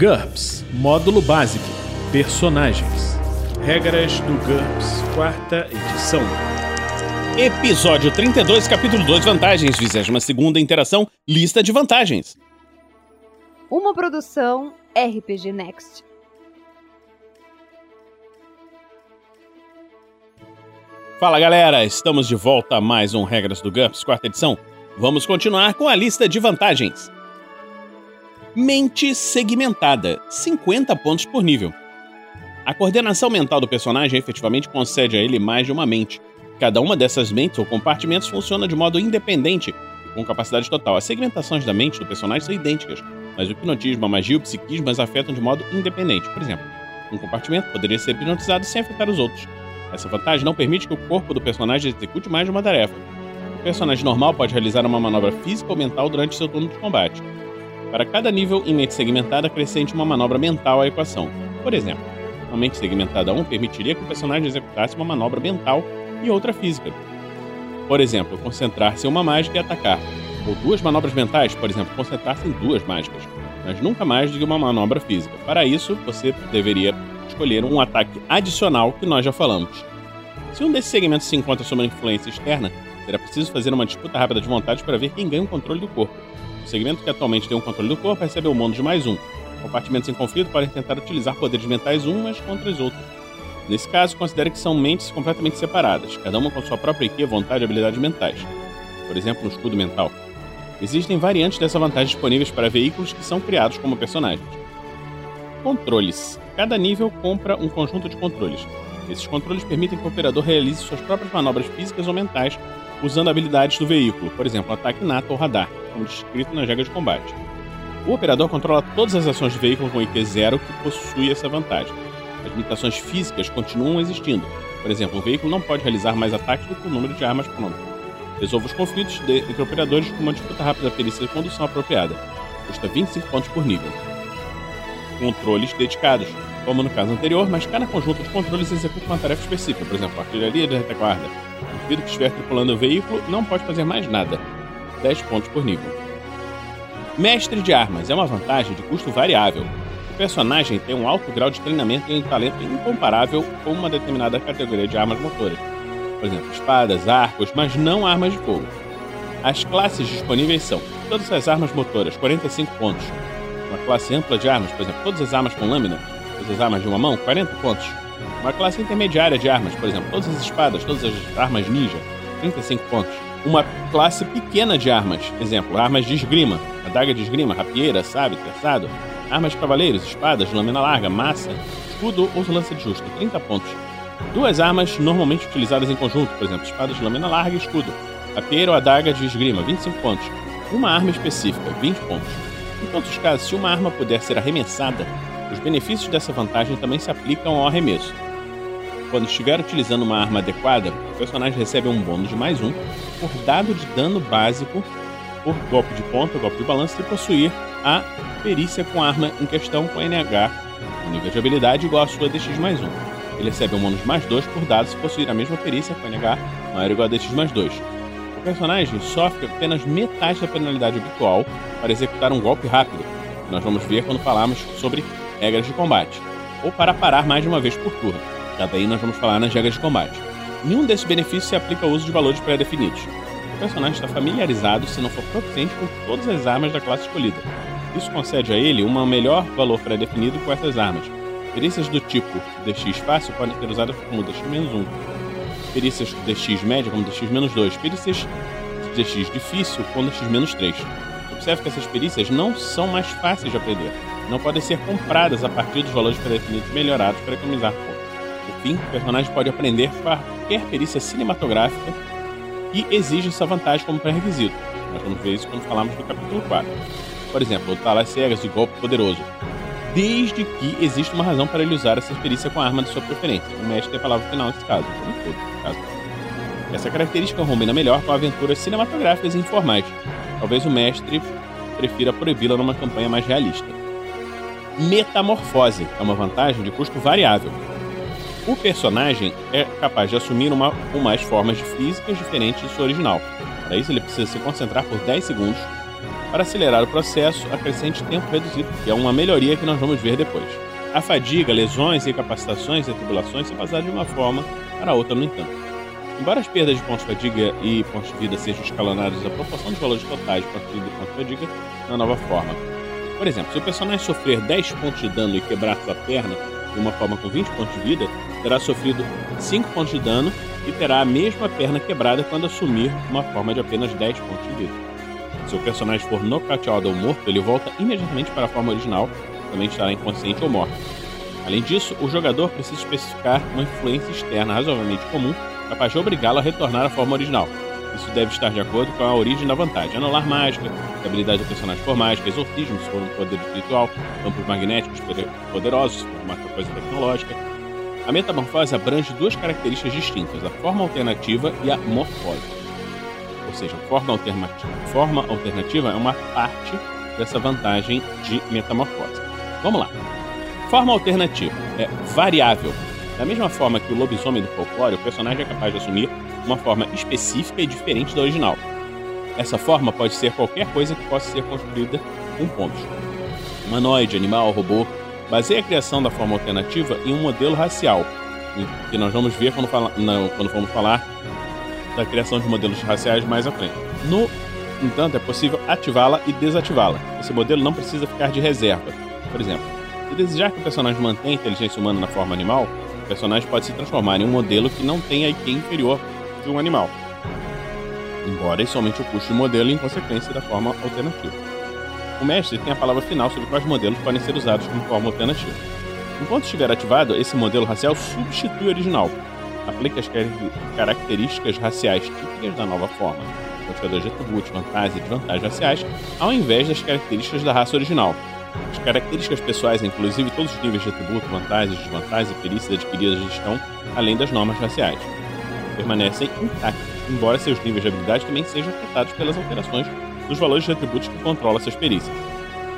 GURPS Módulo Básico Personagens Regras do GURPS, quarta edição. Episódio 32, capítulo 2, vantagens, 22 segunda interação, lista de vantagens. Uma produção RPG Next. Fala galera, estamos de volta a mais um Regras do GURPS, quarta edição. Vamos continuar com a lista de vantagens. Mente segmentada, 50 pontos por nível. A coordenação mental do personagem efetivamente concede a ele mais de uma mente. Cada uma dessas mentes ou compartimentos funciona de modo independente e com capacidade total. As segmentações da mente do personagem são idênticas, mas o hipnotismo, a magia e o psiquismo as afetam de modo independente. Por exemplo, um compartimento poderia ser hipnotizado sem afetar os outros. Essa vantagem não permite que o corpo do personagem execute mais de uma tarefa. O personagem normal pode realizar uma manobra física ou mental durante seu turno de combate. Para cada nível em mente segmentada, acrescente uma manobra mental à equação. Por exemplo, uma mente segmentada 1 permitiria que o personagem executasse uma manobra mental e outra física. Por exemplo, concentrar-se em uma mágica e atacar. Ou duas manobras mentais, por exemplo, concentrar-se em duas mágicas, mas nunca mais de uma manobra física. Para isso, você deveria escolher um ataque adicional que nós já falamos. Se um desses segmentos se encontra sob uma influência externa, será preciso fazer uma disputa rápida de vontade para ver quem ganha o controle do corpo. O segmento que atualmente tem o controle do corpo recebe o bônus de mais um. Compartimentos em conflito podem tentar utilizar poderes mentais umas contra as outras. Nesse caso, considere que são mentes completamente separadas, cada uma com sua própria IQ, vontade e habilidades mentais. Por exemplo, no escudo mental. Existem variantes dessa vantagem disponíveis para veículos que são criados como personagens. Controles. Cada nível compra um conjunto de controles. Esses controles permitem que o operador realize suas próprias manobras físicas ou mentais usando habilidades do veículo, por exemplo, ataque nato ou radar, como descrito na regra de combate. O operador controla todas as ações do veículo com IP 0 que possui essa vantagem. As limitações físicas continuam existindo. Por exemplo, o veículo não pode realizar mais ataques do que o número de armas prontas. Resolva os conflitos de, entre operadores com uma disputa rápida da perícia de condução apropriada. Custa 25 pontos por nível. Controles dedicados, como no caso anterior, mas cada conjunto de controles executa uma tarefa específica, por exemplo, artilharia de retaguarda. Indivíduo que estiver tripulando o veículo não pode fazer mais nada. 10 pontos por nível. Mestre de armas é uma vantagem de custo variável. O personagem tem um alto grau de treinamento e um talento incomparável com uma determinada categoria de armas motoras. Por exemplo, espadas, arcos, mas não armas de fogo. As classes disponíveis são todas as armas motoras, 45 pontos. Uma classe ampla de armas, por exemplo, todas as armas com lâmina, todas as armas de uma mão, 40 pontos. Uma classe intermediária de armas, por exemplo, todas as espadas, todas as armas ninja, 35 pontos. Uma classe pequena de armas, exemplo, armas de esgrima, adaga de esgrima, rapieira, sabe, terçado, armas de cavaleiros, espadas, lâmina larga, massa, escudo ou lança de justo, 30 pontos. Duas armas normalmente utilizadas em conjunto, por exemplo, espadas de lâmina larga e escudo, rapieira ou adaga de esgrima, 25 pontos. Uma arma específica, 20 pontos. Em todos os casos, se uma arma puder ser arremessada, os benefícios dessa vantagem também se aplicam ao arremesso. Quando estiver utilizando uma arma adequada, o personagem recebe um bônus de mais um por dado de dano básico por golpe de ponta, golpe de balanço e possuir a perícia com a arma em questão com NH, o nível de habilidade igual à sua DX mais 1. Ele recebe um bônus mais 2 por dado se possuir a mesma perícia com NH maior ou igual a DX mais 2. O personagem sofre apenas metade da penalidade habitual para executar um golpe rápido, nós vamos ver quando falarmos sobre regras de combate, ou para parar mais de uma vez por turno. Também nós vamos falar nas regras de combate. Nenhum desses benefícios se aplica ao uso de valores pré-definidos. O personagem está familiarizado, se não for proficiente, com todas as armas da classe escolhida. Isso concede a ele um melhor valor pré-definido com essas armas. Perícias do tipo DX fácil podem ser usadas como DX-1. Perícias DX média como DX-2. Perícias DX difícil com DX-3. Observe que essas perícias não são mais fáceis de aprender. Não podem ser compradas a partir dos valores pré-definidos melhorados para economizar pontos. Por fim, o personagem pode aprender qualquer perícia cinematográfica e exige essa vantagem como pré-requisito. Nós vamos ver isso quando falarmos do capítulo 4. Por exemplo, lutar às cegas de golpe poderoso. Desde que exista uma razão para ele usar essa perícia com a arma de sua preferência. O mestre tem a palavra final nesse caso, como todo caso. Essa característica combina melhor com aventuras cinematográficas e informais. Talvez o mestre prefira proibi-la numa campanha mais realista. Metamorfose é uma vantagem de custo variável. O personagem é capaz de assumir uma ou mais formas físicas diferentes de sua original. Para isso, ele precisa se concentrar por 10 segundos Para acelerar o processo, acrescente tempo reduzido, que é uma melhoria que nós vamos ver depois. A fadiga, lesões, incapacitações e atribulações são passadas de uma forma para outra, no entanto. Embora as perdas de pontos de fadiga e pontos de vida sejam escalonadas à proporção dos valores totais de pontos de vida e pontos de fadiga na nova forma. Por exemplo, se o personagem sofrer 10 pontos de dano e quebrar sua perna de uma forma com 20 pontos de vida, terá sofrido 5 pontos de dano e terá a mesma perna quebrada quando assumir uma forma de apenas 10 pontos de vida. Se o personagem for nocauteado ou morto, ele volta imediatamente para a forma original também estará inconsciente ou morto. Além disso, o jogador precisa especificar uma influência externa razoavelmente comum capaz de obrigá-lo a retornar à forma original. Isso deve estar de acordo com a origem da vantagem. Anular mágica, habilidade do personagem for mágica, exorcismo, se for um poder espiritual, campos magnéticos poderosos, se for uma coisa tecnológica. A metamorfose abrange duas características distintas, a forma alternativa e a morfose. Ou seja, forma alternativa, forma alternativa é uma parte dessa vantagem de metamorfose. Vamos lá. Forma alternativa é variável. Da mesma forma que o lobisomem do folclore, o personagem é capaz de assumir uma forma específica e diferente da original. Essa forma pode ser qualquer coisa que possa ser construída com pontos. Humanoide, animal, robô. Baseia a criação da forma alternativa em um modelo racial, que nós vamos ver quando, fala, não, quando vamos falar da criação de modelos raciais mais à frente. No entanto, é possível ativá-la e desativá-la. Esse modelo não precisa ficar de reserva. Por exemplo, se desejar que o personagem mantenha a inteligência humana na forma animal, o personagem pode se transformar em um modelo que não tenha IQ inferior de um animal. Embora isso aumente o custo do modelo em consequência da forma alternativa. O mestre tem a palavra final sobre quais modelos podem ser usados como forma alternativa. Enquanto estiver ativado, esse modelo racial substitui o original. Aplica as características raciais típicas da nova forma modificadores de atributos, vantagens e desvantagens raciais, ao invés das características da raça original. As características pessoais, inclusive todos os níveis de atributo, vantagens, desvantagens e perícias adquiridas estão além das normas raciais. Permanecem intactos, embora seus níveis de habilidade também sejam afetados pelas alterações dos valores de atributos que controlam essas perícias.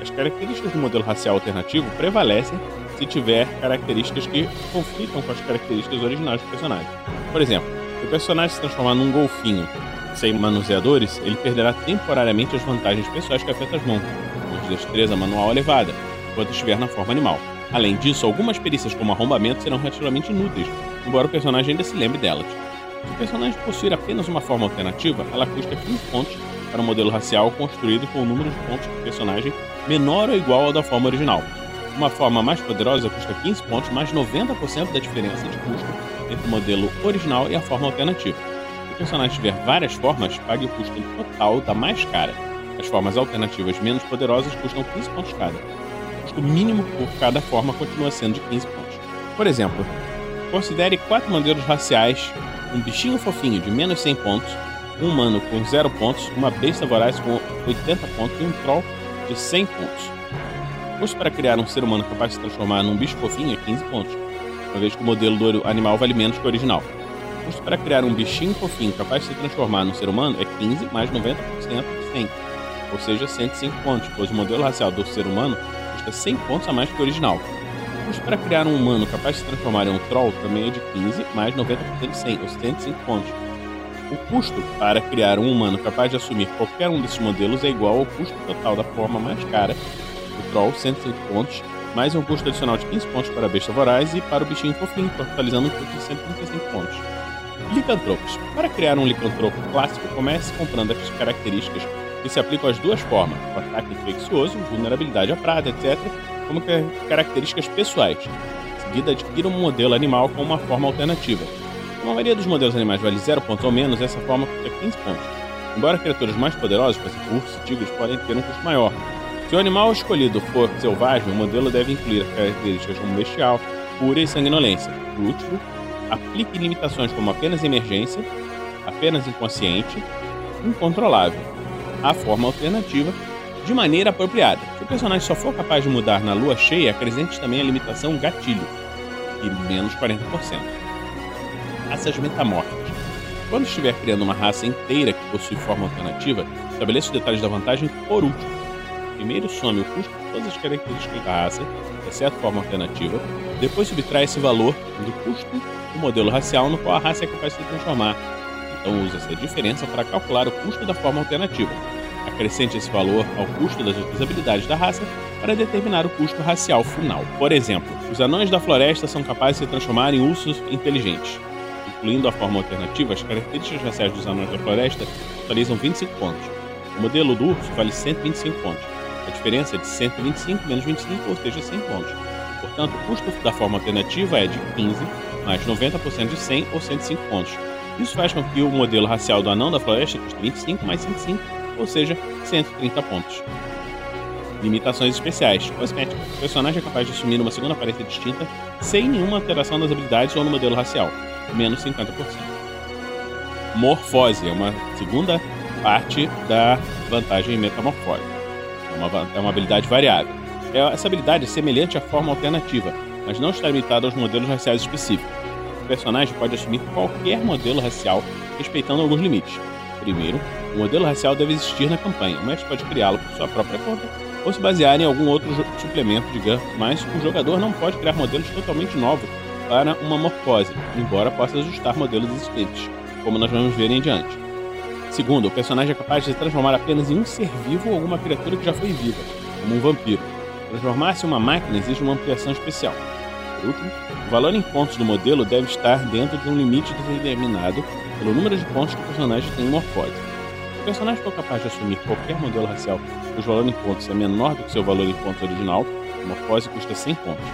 As características do modelo racial alternativo prevalecem se tiver características que conflitam com as características originais do personagem. Por exemplo, se o personagem se transformar num golfinho sem manuseadores, ele perderá temporariamente as vantagens pessoais que afetam as mãos, como destreza manual elevada, enquanto estiver na forma animal. Além disso, algumas perícias como arrombamento serão relativamente inúteis, embora o personagem ainda se lembre delas. Se o personagem possuir apenas uma forma alternativa, ela custa 15 pontos para um modelo racial construído com o número de pontos do personagem menor ou igual ao da forma original. Uma forma mais poderosa custa 15 pontos, mais 90% da diferença de custo entre o modelo original e a forma alternativa o personagem tiver várias formas, pague o custo total da mais cara. As formas alternativas menos poderosas custam 15 pontos cada. O custo mínimo por cada forma continua sendo de 15 pontos. Por exemplo, considere quatro modelos raciais: um bichinho fofinho de menos 100 pontos, um humano com 0 pontos, uma besta voraz com 80 pontos e um troll de 100 pontos. Custo para criar um ser humano capaz de se transformar num bicho fofinho é 15 pontos, uma vez que o modelo do animal vale menos que o original custo para criar um bichinho fofinho capaz de se transformar num ser humano é 15 mais 90% de 100, ou seja, 105 pontos, pois o modelo racial do ser humano custa 100 pontos a mais que o original. Custo para criar um humano capaz de se transformar em um troll também é de 15 mais 90% de 100, ou 105 pontos. O custo para criar um humano capaz de assumir qualquer um desses modelos é igual ao custo total da forma mais cara, o troll, 105 pontos, mais um custo adicional de 15 pontos para a besta voraz e para o bichinho fofinho, totalizando um custo de 135 pontos. Licantropos. Para criar um licantropo clássico, comece comprando as características que se aplicam às duas formas, o ataque infeccioso, vulnerabilidade à prada, etc., como características pessoais. Em seguida, adquira um modelo animal com uma forma alternativa. Como a maioria dos modelos animais vale 0 pontos ou menos, essa forma custa 15 pontos. Embora criaturas mais poderosas, por exemplo, ursos e tigres, podem ter um custo maior. Se o animal escolhido for selvagem, o modelo deve incluir características como bestial, fúria e sanguinolência. Por último, aplique limitações como apenas emergência, apenas inconsciente, incontrolável, a forma alternativa, de maneira apropriada. Se o personagem só for capaz de mudar na lua cheia, acrescente também a limitação gatilho, e menos 40%. Raças metamórficas. Quando estiver criando uma raça inteira que possui forma alternativa, estabeleça os detalhes da vantagem por último. Primeiro some o custo de todas as características da raça, exceto forma alternativa, depois subtrai esse valor do custo o modelo racial no qual a raça é capaz de se transformar. Então usa essa diferença para calcular o custo da forma alternativa. Acrescente esse valor ao custo das outras habilidades da raça para determinar o custo racial final. Por exemplo, os anões da floresta são capazes de se transformar em ursos inteligentes. Incluindo a forma alternativa, as características raciais dos anões da floresta totalizam 25 pontos. O modelo do urso vale 125 pontos. A diferença é de 125 menos 25, ou seja, 100 pontos. Portanto, o custo da forma alternativa é de 15 mais 90% de 100 ou 105 pontos. Isso faz com que o modelo racial do anão da floresta custe 25 mais 105, ou seja, 130 pontos. Limitações especiais. Cosmética. O personagem é capaz de assumir uma segunda aparência distinta sem nenhuma alteração nas habilidades ou no modelo racial, menos 50%. Morfose é uma segunda parte da vantagem metamorfose. É uma, é uma habilidade variável. É, essa habilidade é semelhante à forma alternativa, mas não está limitada aos modelos raciais específicos. O personagem pode assumir qualquer modelo racial, respeitando alguns limites. Primeiro, o modelo racial deve existir na campanha, mas pode criá-lo por sua própria conta ou se basear em algum outro suplemento de GURPS, mas o jogador não pode criar modelos totalmente novos para uma morfose, embora possa ajustar modelos existentes, como nós vamos ver em diante. Segundo, o personagem é capaz de se transformar apenas em um ser vivo ou alguma criatura que já foi viva, como um vampiro. Transformar-se em uma máquina exige uma ampliação especial. Por último, o valor em pontos do modelo deve estar dentro de um limite determinado pelo número de pontos que o personagem tem em morfose. O personagem for capaz de assumir qualquer modelo racial cujo valor em pontos é menor do que seu valor em pontos original, a morfose custa 100 pontos.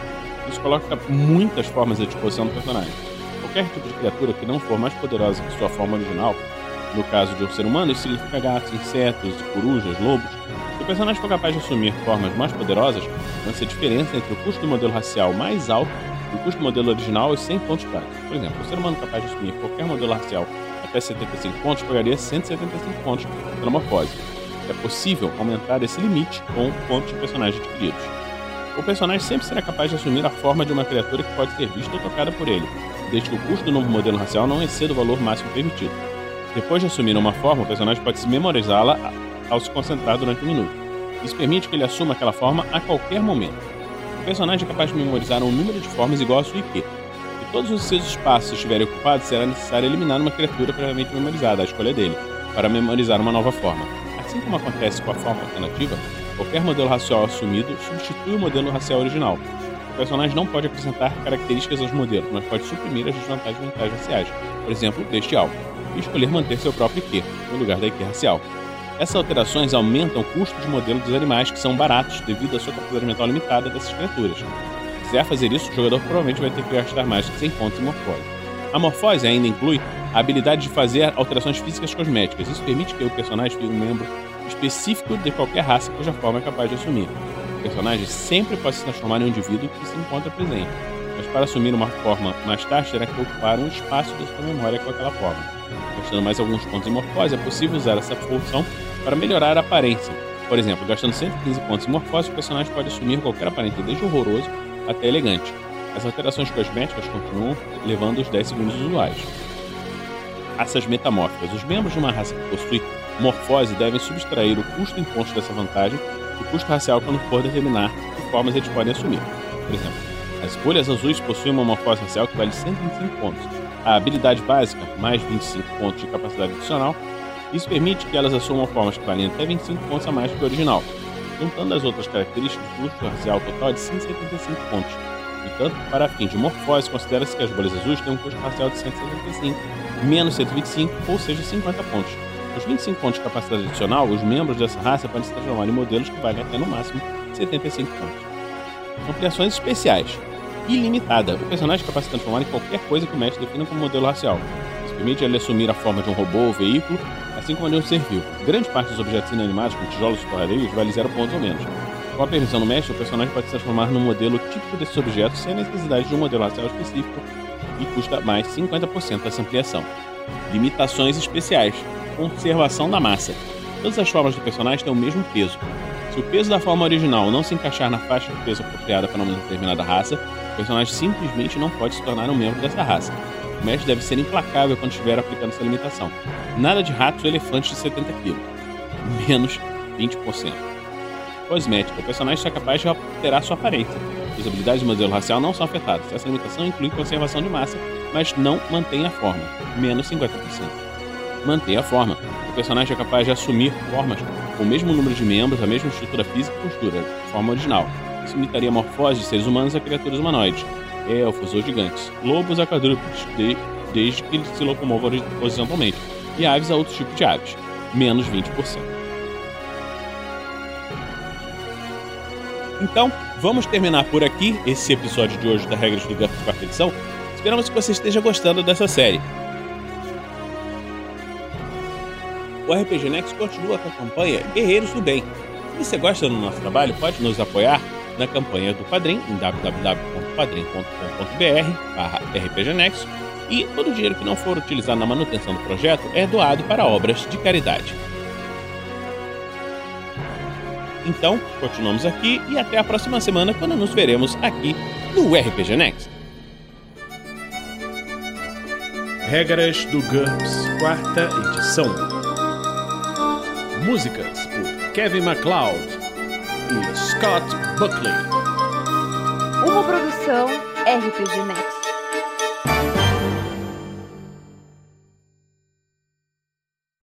Isso coloca muitas formas à disposição do personagem. Qualquer tipo de criatura que não for mais poderosa que sua forma original no caso de um ser humano, isso significa gatos, insetos, corujas, lobos. Se o personagem for capaz de assumir formas mais poderosas, lança a diferença entre o custo do modelo racial mais alto e o custo do modelo original e 100 pontos práticos. Por exemplo, um ser humano capaz de assumir qualquer modelo racial até 75 pontos pagaria 175 pontos pela morfose. É possível aumentar esse limite com pontos de personagem adquiridos. O personagem sempre será capaz de assumir a forma de uma criatura que pode ser vista ou tocada por ele, desde que o custo do novo modelo racial não exceda o valor máximo permitido. Depois de assumir uma forma, o personagem pode se memorizá-la ao se concentrar durante um minuto. Isso permite que ele assuma aquela forma a qualquer momento. O personagem é capaz de memorizar um número de formas igual ao seu IP. Todos os seus espaços estiverem ocupados, será necessário eliminar uma criatura previamente memorizada, a escolha dele, para memorizar uma nova forma. Assim como acontece com a forma alternativa, qualquer modelo racial assumido substitui o modelo racial original. O personagem não pode acrescentar características aos modelos, mas pode suprimir as desvantagens mentais raciais, por exemplo, deste alvo e escolher manter seu próprio IQ, no lugar da IQ racial. Essas alterações aumentam o custo de modelo dos animais, que são baratos devido à sua capacidade mental limitada dessas criaturas. Se quiser fazer isso, o jogador provavelmente vai ter que gastar mais de 100 pontos em morfose. A morfose ainda inclui a habilidade de fazer alterações físicas cosméticas. Isso permite que o personagem tenha um membro específico de qualquer raça cuja forma é capaz de assumir. O personagem sempre pode se transformar em um indivíduo que se encontra presente, mas para assumir uma forma mais tarde terá que ocupar um espaço da sua memória com aquela forma. Gastando mais alguns pontos em morfose, é possível usar essa função para melhorar a aparência. Por exemplo, gastando 115 pontos em morfose, o personagem pode assumir qualquer aparência, desde horroroso até elegante. As alterações cosméticas continuam levando os 10 segundos usuais. Raças metamórficas. Os membros de uma raça que possui morfose devem subtrair o custo em pontos dessa vantagem do custo racial quando for determinar que formas eles podem assumir. Por exemplo, as folhas azuis possuem uma morfose racial que vale 125 pontos, a habilidade básica, mais 25 pontos de capacidade adicional. Isso permite que elas assumam formas que valem até 25 pontos a mais que o original. Juntando as outras características, o custo racial total é de 175 pontos. Entanto, para fins de morfose, considera-se que as bolhas azuis têm um custo racial de 175, menos 125, ou seja, 50 pontos. Os 25 pontos de capacidade adicional, os membros dessa raça podem se transformar em modelos que valem até no máximo 75 pontos. Ampliações especiais ilimitada. O personagem é capaz de se transformar em qualquer coisa que o mestre defina como modelo racial. Permite ele assumir a forma de um robô ou veículo, assim como de um ser vivo. Grande parte dos objetos inanimados, como tijolos e torradeiros, vale zero pontos ou menos. Com a permissão do mestre, o personagem pode se transformar num modelo típico desses objetos sem a necessidade de um modelo racial específico e custa mais 50% dessa ampliação. Limitações especiais. Conservação da massa. Todas as formas do personagem têm o mesmo peso. Se o peso da forma original não se encaixar na faixa de peso apropriada para uma determinada raça, personagem simplesmente não pode se tornar um membro dessa raça. O mestre deve ser implacável quando estiver aplicando essa limitação. Nada de ratos ou elefantes de 70 kg. Menos 20%. Cosmética. O personagem está capaz de alterar sua aparência. As habilidades de modelo racial não são afetadas. Essa limitação inclui conservação de massa, mas não mantém a forma. Menos 50%. Mantém a forma. O personagem é capaz de assumir formas com o mesmo número de membros, a mesma estrutura física e postura, forma original. Isso imitaria a morfose de seres humanos a criaturas humanoides, elfos ou gigantes, lobos a quadrúpedes, de, desde que eles se locomovam horizontalmente, e aves a outros tipos de aves, menos 20%. Então, vamos terminar por aqui esse episódio de hoje da Regras do GURPS quarta edição. Esperamos que você esteja gostando dessa série. O RPG Next continua com a campanha Guerreiros do Bem. Se você gosta do nosso trabalho, pode nos apoiar na campanha do Padrim em www.padrim.com.br rpgnext e todo o dinheiro que não for utilizado na manutenção do projeto é doado para obras de caridade. Então, continuamos aqui e até a próxima semana quando nos veremos aqui no RPG Next. Regras do GURPS, quarta edição. Músicas por Kevin MacLeod e Scott Buckley. Uma produção RPG Next.